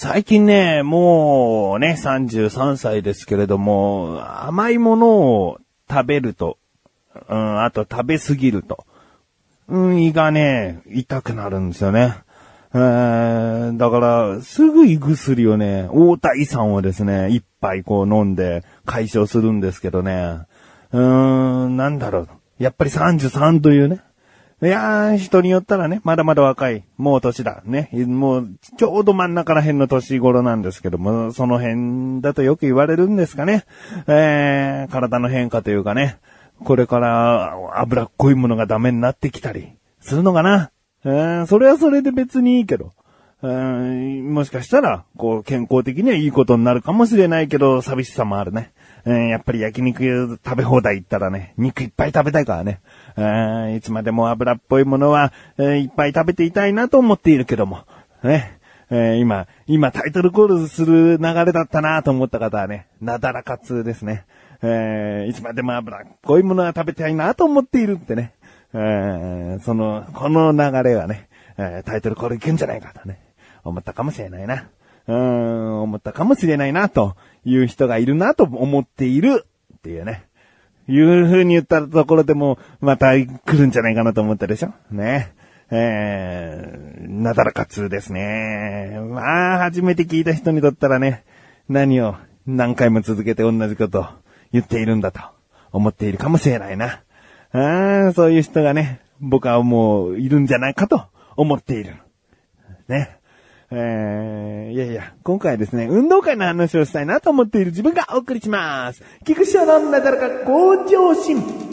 最近ね、もうね、33歳ですけれども、甘いものを食べると、うん、あと食べすぎると、うん、胃がね、痛くなるんですよね。えー、だから、すぐ胃薬をね、大体酸をですね、一杯こう飲んで解消するんですけどね。うーん、なんだろう。やっぱり33というね。いやー、人によったらね、まだまだ若い。もう年だ。ね。もう、ちょうど真ん中ら辺の年頃なんですけども、その辺だとよく言われるんですかね。えー、体の変化というかね。これから脂っこいものがダメになってきたりするのかな。えー、それはそれで別にいいけど。えーもしかしたら、こう、健康的にはいいことになるかもしれないけど、寂しさもあるね。えーやっぱり焼肉食べ放題行ったらね、肉いっぱい食べたいからね。えーいつまでも油っぽいものは、えーいっぱい食べていたいなと思っているけども。ね。えー今、今タイトルコールする流れだったなと思った方はね、なだらかつですね。えーいつまでも油っこいものは食べたいなと思っているってね。えーその、この流れはね、えータイトルコールいけんじゃないかとね、思ったかもしれないな。うーん、思ったかもしれないな、という人がいるなと思っているっていうね。いう風に言ったところでも、また来るんじゃないかなと思ったでしょ？ね。えー、なだらかつですね。まあ、初めて聞いた人にとったらね、何を何回も続けて同じことを言っているんだと思っているかもしれないな。あそういう人がね、僕はもういるんじゃないかと思っている。ね。えー、いやいや、今回はですね、運動会の話をしたいなと思っている自分がお送りします。菊池のなだらか向上心。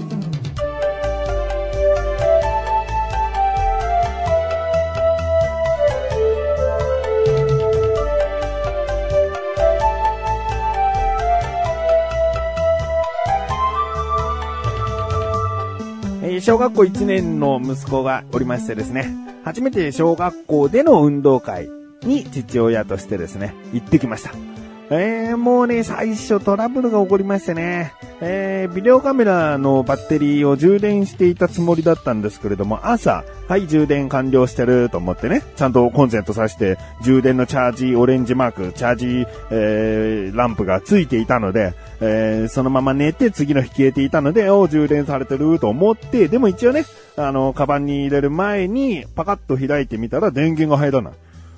小学校1年の息子がおりましてですね、初めて小学校での運動会に父親としてですね、行ってきました。えー、もうね、最初トラブルが起こりましてね、えー、ビデオカメラのバッテリーを充電していたつもりだったんですけれども、朝、はい、充電完了してると思ってね、ちゃんとコンセント挿して、充電のチャージオレンジマーク、チャージ、えー、ランプがついていたので、えー、そのまま寝て次の日消えていたので、お充電されてると思って、でも一応ね、あの、カバンに入れる前に、パカッと開いてみたら電源が入らない。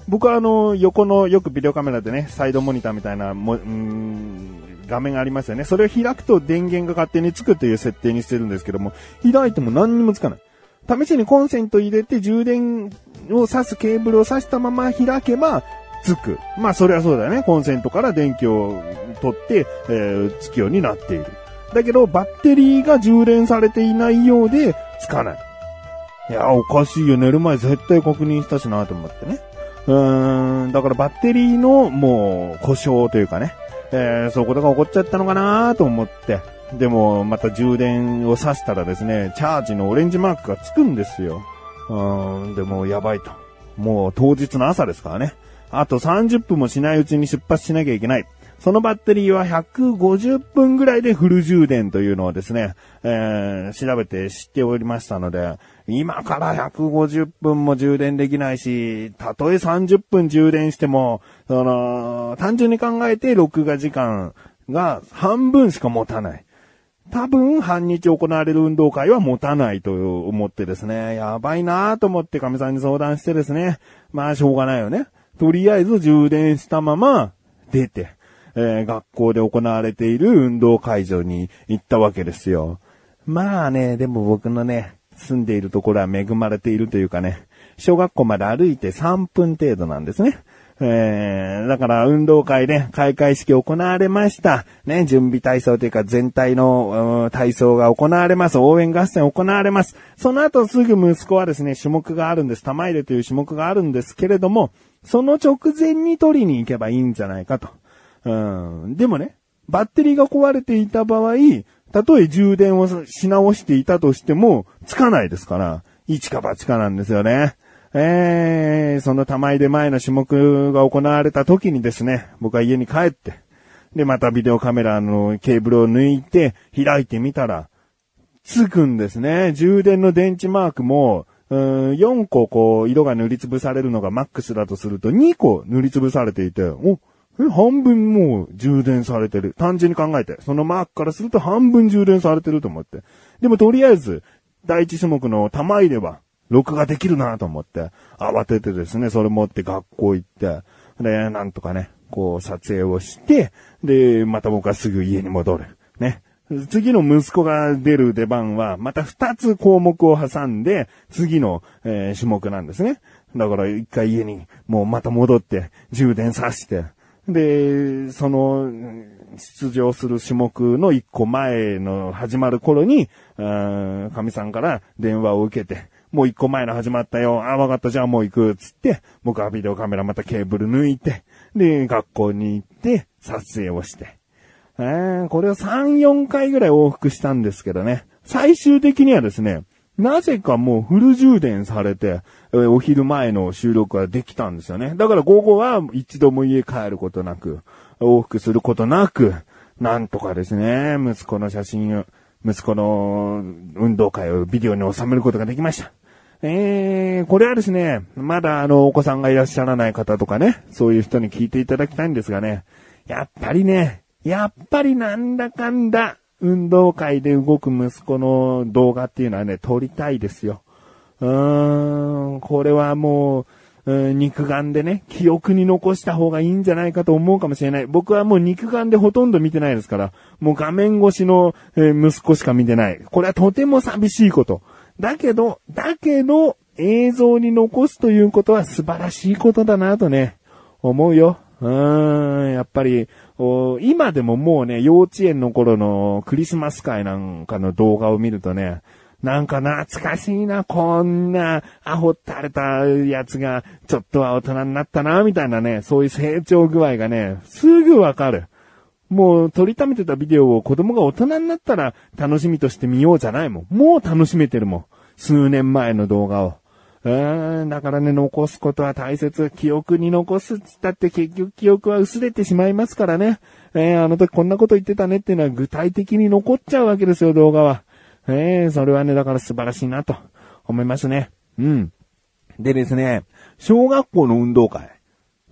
僕はあの、横の、よくビデオカメラでね、サイドモニターみたいな、も、うーん、画面がありますよね。それを開くと電源が勝手につくという設定にしてるんですけども、開いても何にもつかない。試しにコンセント入れて充電を挿すケーブルを挿したまま開けば、つく。まあ、それはそうだよね。コンセントから電気を取って、えー、つくようになっている。だけど、バッテリーが充電されていないようで、つかない。いや、おかしいよ。寝る前絶対確認したしなと思ってね。うーん、だからバッテリーのもう故障というかね、えー、そういうことが起こっちゃったのかなと思って。でも、また充電を挿したらですね、チャージのオレンジマークがつくんですよ。うーん、でもやばいと。もう当日の朝ですからね。あと30分もしないうちに出発しなきゃいけない。そのバッテリーは150分ぐらいでフル充電というのをですね、えー、調べて知っておりましたので、今から150分も充電できないし、たとえ30分充電しても、その、単純に考えて録画時間が半分しか持たない。多分、半日行われる運動会は持たないと思ってですね、やばいなぁと思って神さんに相談してですね、まあ、しょうがないよね。とりあえず充電したまま出て、えー学校で行われている運動会場に行ったわけですよ。まあね、でも僕のね、住んでいるところは恵まれているというかね、小学校まで歩いて3分程度なんですね。えー、だから運動会で開会式行われました。ね、準備体操というか全体の体操が行われます。応援合戦行われます。その後すぐ息子はですね、種目があるんです。玉入れという種目があるんですけれども、その直前に取りに行けばいいんじゃないかと。うん、でもね、バッテリーが壊れていた場合、たとえ充電をし直していたとしても、つかないですから、一か八かなんですよね。えー、その玉入れ前の種目が行われた時にですね、僕は家に帰って、で、またビデオカメラのケーブルを抜いて、開いてみたら、つくんですね。充電の電池マークも、うん、4個こう、色が塗りつぶされるのがマックスだとすると、2個塗りつぶされていて、お、半分もう充電されてる。単純に考えて。そのマークからすると半分充電されてると思って。でもとりあえず、第一種目の玉入れは、録画できるなと思って、慌ててですね、それ持って学校行って、で、なんとかね、こう撮影をして、で、また僕はすぐ家に戻る。ね。次の息子が出る出番は、また二つ項目を挟んで、次の、えー、種目なんですね。だから一回家にもうまた戻って充電さして、で、その、出場する種目の一個前の始まる頃に、神さんから電話を受けて、もう一個前の始まったよ。あ、わかった、じゃあもう行く、つって、僕はビデオカメラまたケーブル抜いて、で、学校に行って、撮影をして。えー、これを3、4回ぐらい往復したんですけどね。最終的にはですね、なぜかもうフル充電されて、えお昼前の収録ができたんですよね。だから午後は一度も家帰ることなく、往復することなく、なんとかですね、息子の写真を、息子の運動会をビデオに収めることができました。えー、これはですね、まだあの、お子さんがいらっしゃらない方とかね、そういう人に聞いていただきたいんですがね、やっぱりね、やっぱりなんだかんだ、運動会で動く息子の動画っていうのはね、撮りたいですよ。うーん、これはもう、肉眼でね、記憶に残した方がいいんじゃないかと思うかもしれない。僕はもう肉眼でほとんど見てないですから、もう画面越しの、え、息子しか見てない。これはとても寂しいこと。だけど、だけど、映像に残すということは素晴らしいことだなとね、思うよ。うーん、やっぱり、今でももうね、幼稚園の頃のクリスマス会なんかの動画を見るとね、なんか懐かしいな、こんなアホったれたやつが、ちょっとは大人になったな、みたいなね、そういう成長具合がね、すぐわかる。もう撮りためてたビデオを子供が大人になったら楽しみとして見ようじゃないもん。もう楽しめてるもん。数年前の動画を。うん、だからね、残すことは大切。記憶に残すっつったって結局記憶は薄れてしまいますからね。えー、あの時こんなこと言ってたねっていうのは具体的に残っちゃうわけですよ、動画は。えー、それはね、だから素晴らしいなと思いますね。うん。でですね、小学校の運動会。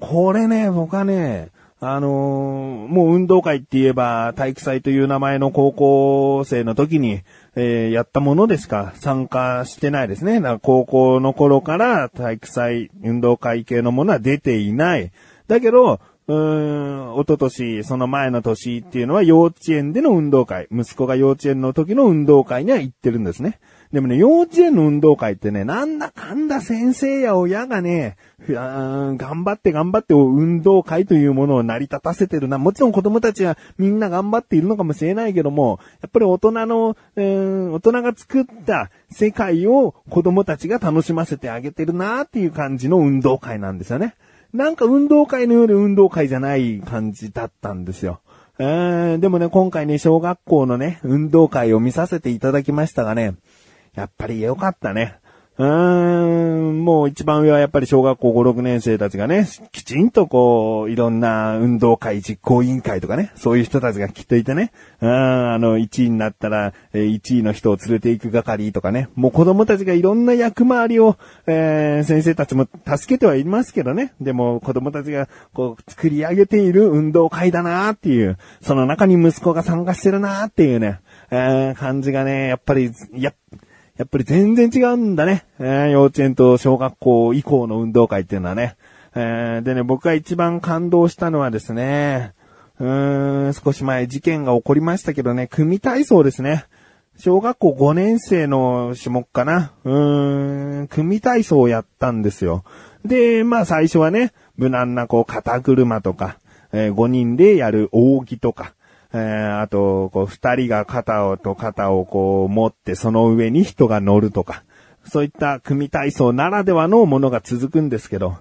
これね、僕はね、あのー、もう運動会って言えば体育祭という名前の高校生の時に、えー、やったものでしか参加してないですね。だから高校の頃から体育祭、運動会系のものは出ていない。だけど、うーん、おととし、その前の年っていうのは幼稚園での運動会。息子が幼稚園の時の運動会には行ってるんですね。でもね、幼稚園の運動会ってね、なんだかんだ先生や親がね、頑張って頑張って運動会というものを成り立たせてるな。もちろん子供たちはみんな頑張っているのかもしれないけども、やっぱり大人の、えー、大人が作った世界を子供たちが楽しませてあげてるなっていう感じの運動会なんですよね。なんか運動会のように運動会じゃない感じだったんですよ。うん、でもね、今回ね、小学校のね、運動会を見させていただきましたがね、やっぱり良かったね。うーん、もう一番上はやっぱり小学校5、6年生たちがね、きちんとこう、いろんな運動会実行委員会とかね、そういう人たちがきっといてね、うん、あの、1位になったら、1位の人を連れて行く係とかね、もう子供たちがいろんな役回りを、えー、先生たちも助けてはいますけどね、でも子供たちがこう、作り上げている運動会だなっていう、その中に息子が参加してるなっていうね、えー、感じがね、やっぱり、ややっぱり全然違うんだね。えー、幼稚園と小学校以降の運動会っていうのはね。えー、でね、僕が一番感動したのはですね、うーん、少し前事件が起こりましたけどね、組体操ですね。小学校5年生の種目かな。うーん、組体操をやったんですよ。で、まあ最初はね、無難なこう肩車とか、えー、5人でやる扇とか、えー、あと、こう、二人が肩をと肩をこう持って、その上に人が乗るとか、そういった組体操ならではのものが続くんですけど、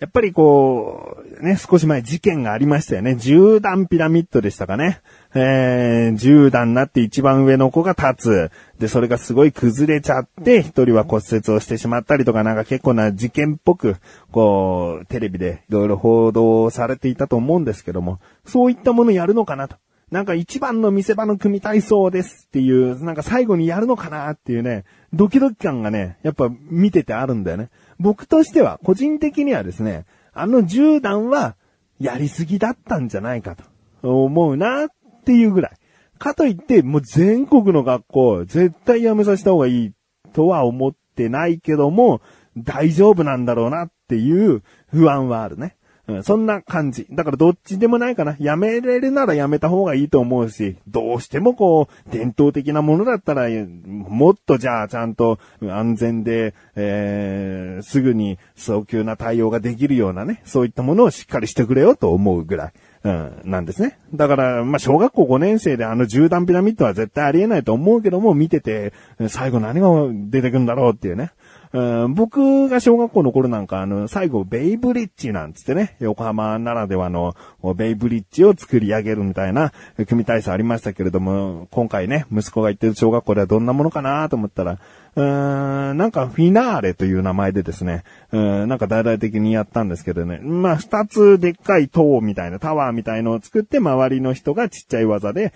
やっぱりこう、ね、少し前事件がありましたよね。10段ピラミッドでしたかね。えー、10段になって一番上の子が立つ。で、それがすごい崩れちゃって、一人は骨折をしてしまったりとか、なんか結構な事件っぽく、こう、テレビでいろいろ報道されていたと思うんですけども、そういったものやるのかなと。なんか一番の見せ場の組体操ですっていう、なんか最後にやるのかなっていうね、ドキドキ感がね、やっぱ見ててあるんだよね。僕としては、個人的にはですね、あの10段はやりすぎだったんじゃないかと思うなっていうぐらい。かといって、もう全国の学校、絶対やめさせた方がいいとは思ってないけども、大丈夫なんだろうなっていう不安はあるね。そんな感じ。だからどっちでもないかな。やめれるならやめた方がいいと思うし、どうしてもこう、伝統的なものだったら、もっとじゃあちゃんと安全で、えー、すぐに早急な対応ができるようなね、そういったものをしっかりしてくれよと思うぐらい。うん、なんですね。だから、まあ、小学校5年生であの10段ピラミッドは絶対ありえないと思うけども、見てて、最後何が出てくるんだろうっていうね。うん、僕が小学校の頃なんか、あの、最後、ベイブリッジなんつってね、横浜ならではのベイブリッジを作り上げるみたいな組体操ありましたけれども、今回ね、息子が行ってる小学校ではどんなものかなと思ったら、なんかフィナーレという名前でですね、なんか大々的にやったんですけどね、まあ二つでっかい塔みたいな、タワーみたいのを作って周りの人がちっちゃい技で、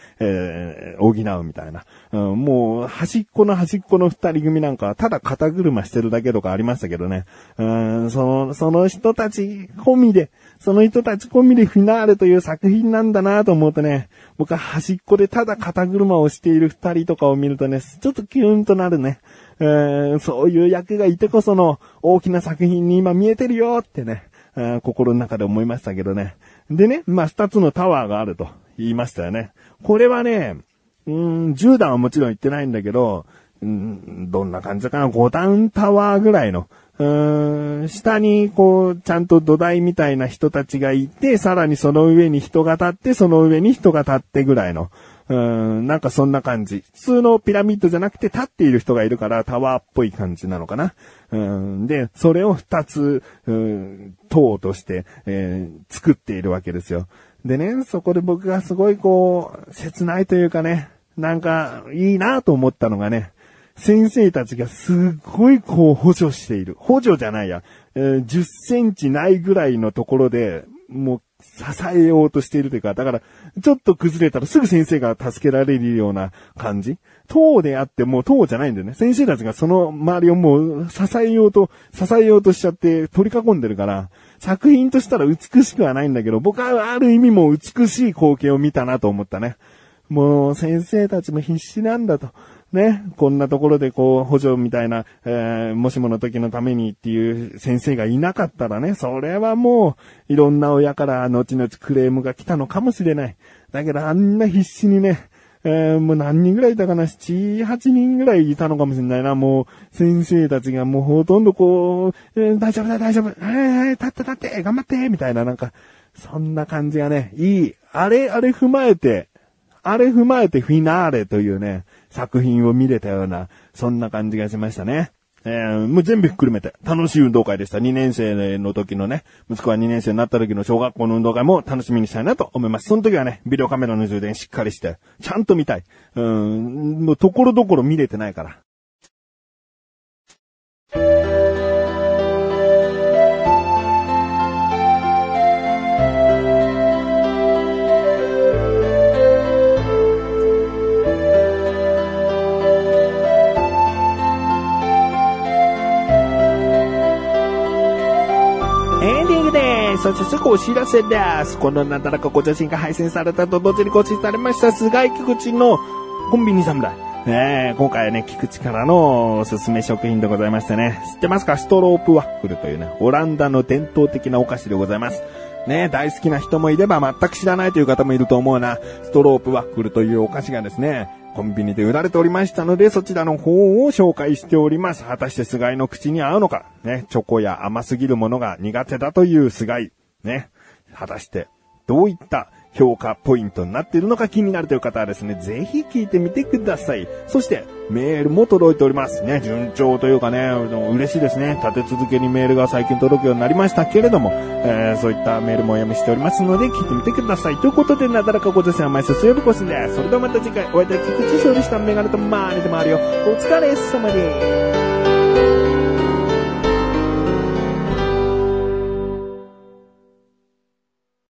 補うみたいな。もう端っこの端っこの二人組なんかはただ肩車してるだけとかありましたけどね、その、その人たち込みで、その人たち込みでフィナーレという作品なんだなと思うとね、僕は端っこでただ肩車をしている二人とかを見るとね、ちょっとキュンとなるね。えー、そういう役がいてこその大きな作品に今見えてるよってね、えー、心の中で思いましたけどね。でね、まあ、二つのタワーがあると言いましたよね。これはね、うん、10段はもちろん言ってないんだけど、うん、どんな感じかな ?5 段タワーぐらいの、うーん、下にこう、ちゃんと土台みたいな人たちがいて、さらにその上に人が立って、その上に人が立ってぐらいの、うん、なんかそんな感じ。普通のピラミッドじゃなくて立っている人がいるからタワーっぽい感じなのかな。うん、で、それを二つ、うん、塔として、えー、作っているわけですよ。でね、そこで僕がすごいこう、切ないというかね、なんかいいなと思ったのがね、先生たちがすっごいこう補助している。補助じゃないや。えー、10センチないぐらいのところで、もう支えようとしているというか、だから、ちょっと崩れたらすぐ先生が助けられるような感じ。塔であっても塔じゃないんだよね。先生たちがその周りをもう支えようと、支えようとしちゃって取り囲んでるから、作品としたら美しくはないんだけど、僕はある意味もう美しい光景を見たなと思ったね。もう先生たちも必死なんだと。ね、こんなところでこう、補助みたいな、えー、もしもの時のためにっていう先生がいなかったらね、それはもう、いろんな親から後々クレームが来たのかもしれない。だけどあんな必死にね、えー、もう何人ぐらいいたかな？七、八人ぐらいいたのかもしれないな。もう、先生たちがもうほとんどこう、えー、大丈夫だ、大丈夫。はいはい、立って立って、頑張って、みたいな、なんか、そんな感じがね、いい。あれ、あれ踏まえて、あれ踏まえてフィナーレというね、作品を見れたような、そんな感じがしましたね。えー、もう全部ひっくるめて楽しい運動会でした。2年生の時のね、息子は2年生になった時の小学校の運動会も楽しみにしたいなと思います。その時はね、ビデオカメラの充電しっかりして、ちゃんと見たい。うん、もうところどころ見れてないから。そしてすぐお知らせです。このなだらかご写真が配信されたと同時に更新されました、菅井菊池のコンビニ侍。えー、今回はね、菊池からのおすすめ食品でございましてね。知ってますかストロープワッフルというね、オランダの伝統的なお菓子でございます。ね、大好きな人もいれば全く知らないという方もいると思うな。ストロープワッフルというお菓子がですね、コンビニで売られておりましたので、そちらの方を紹介しております。果たして菅井の口に合うのか、ね、チョコや甘すぎるものが苦手だという菅井、ね、果たしてどういった評価ポイントになっているのか気になるという方はですね、ぜひ聞いてみてください。そして、メールも届いております。ね、順調というかね、嬉しいですね。立て続けにメールが最近届くようになりましたけれども、えー、そういったメールもお読みしておりますので、聞いてみてください。ということで、なだらかご女性は毎週水曜日更新です。それではまた次回、お会いできくち勝利したメガネとマーネでもあるよ。お疲れ様です。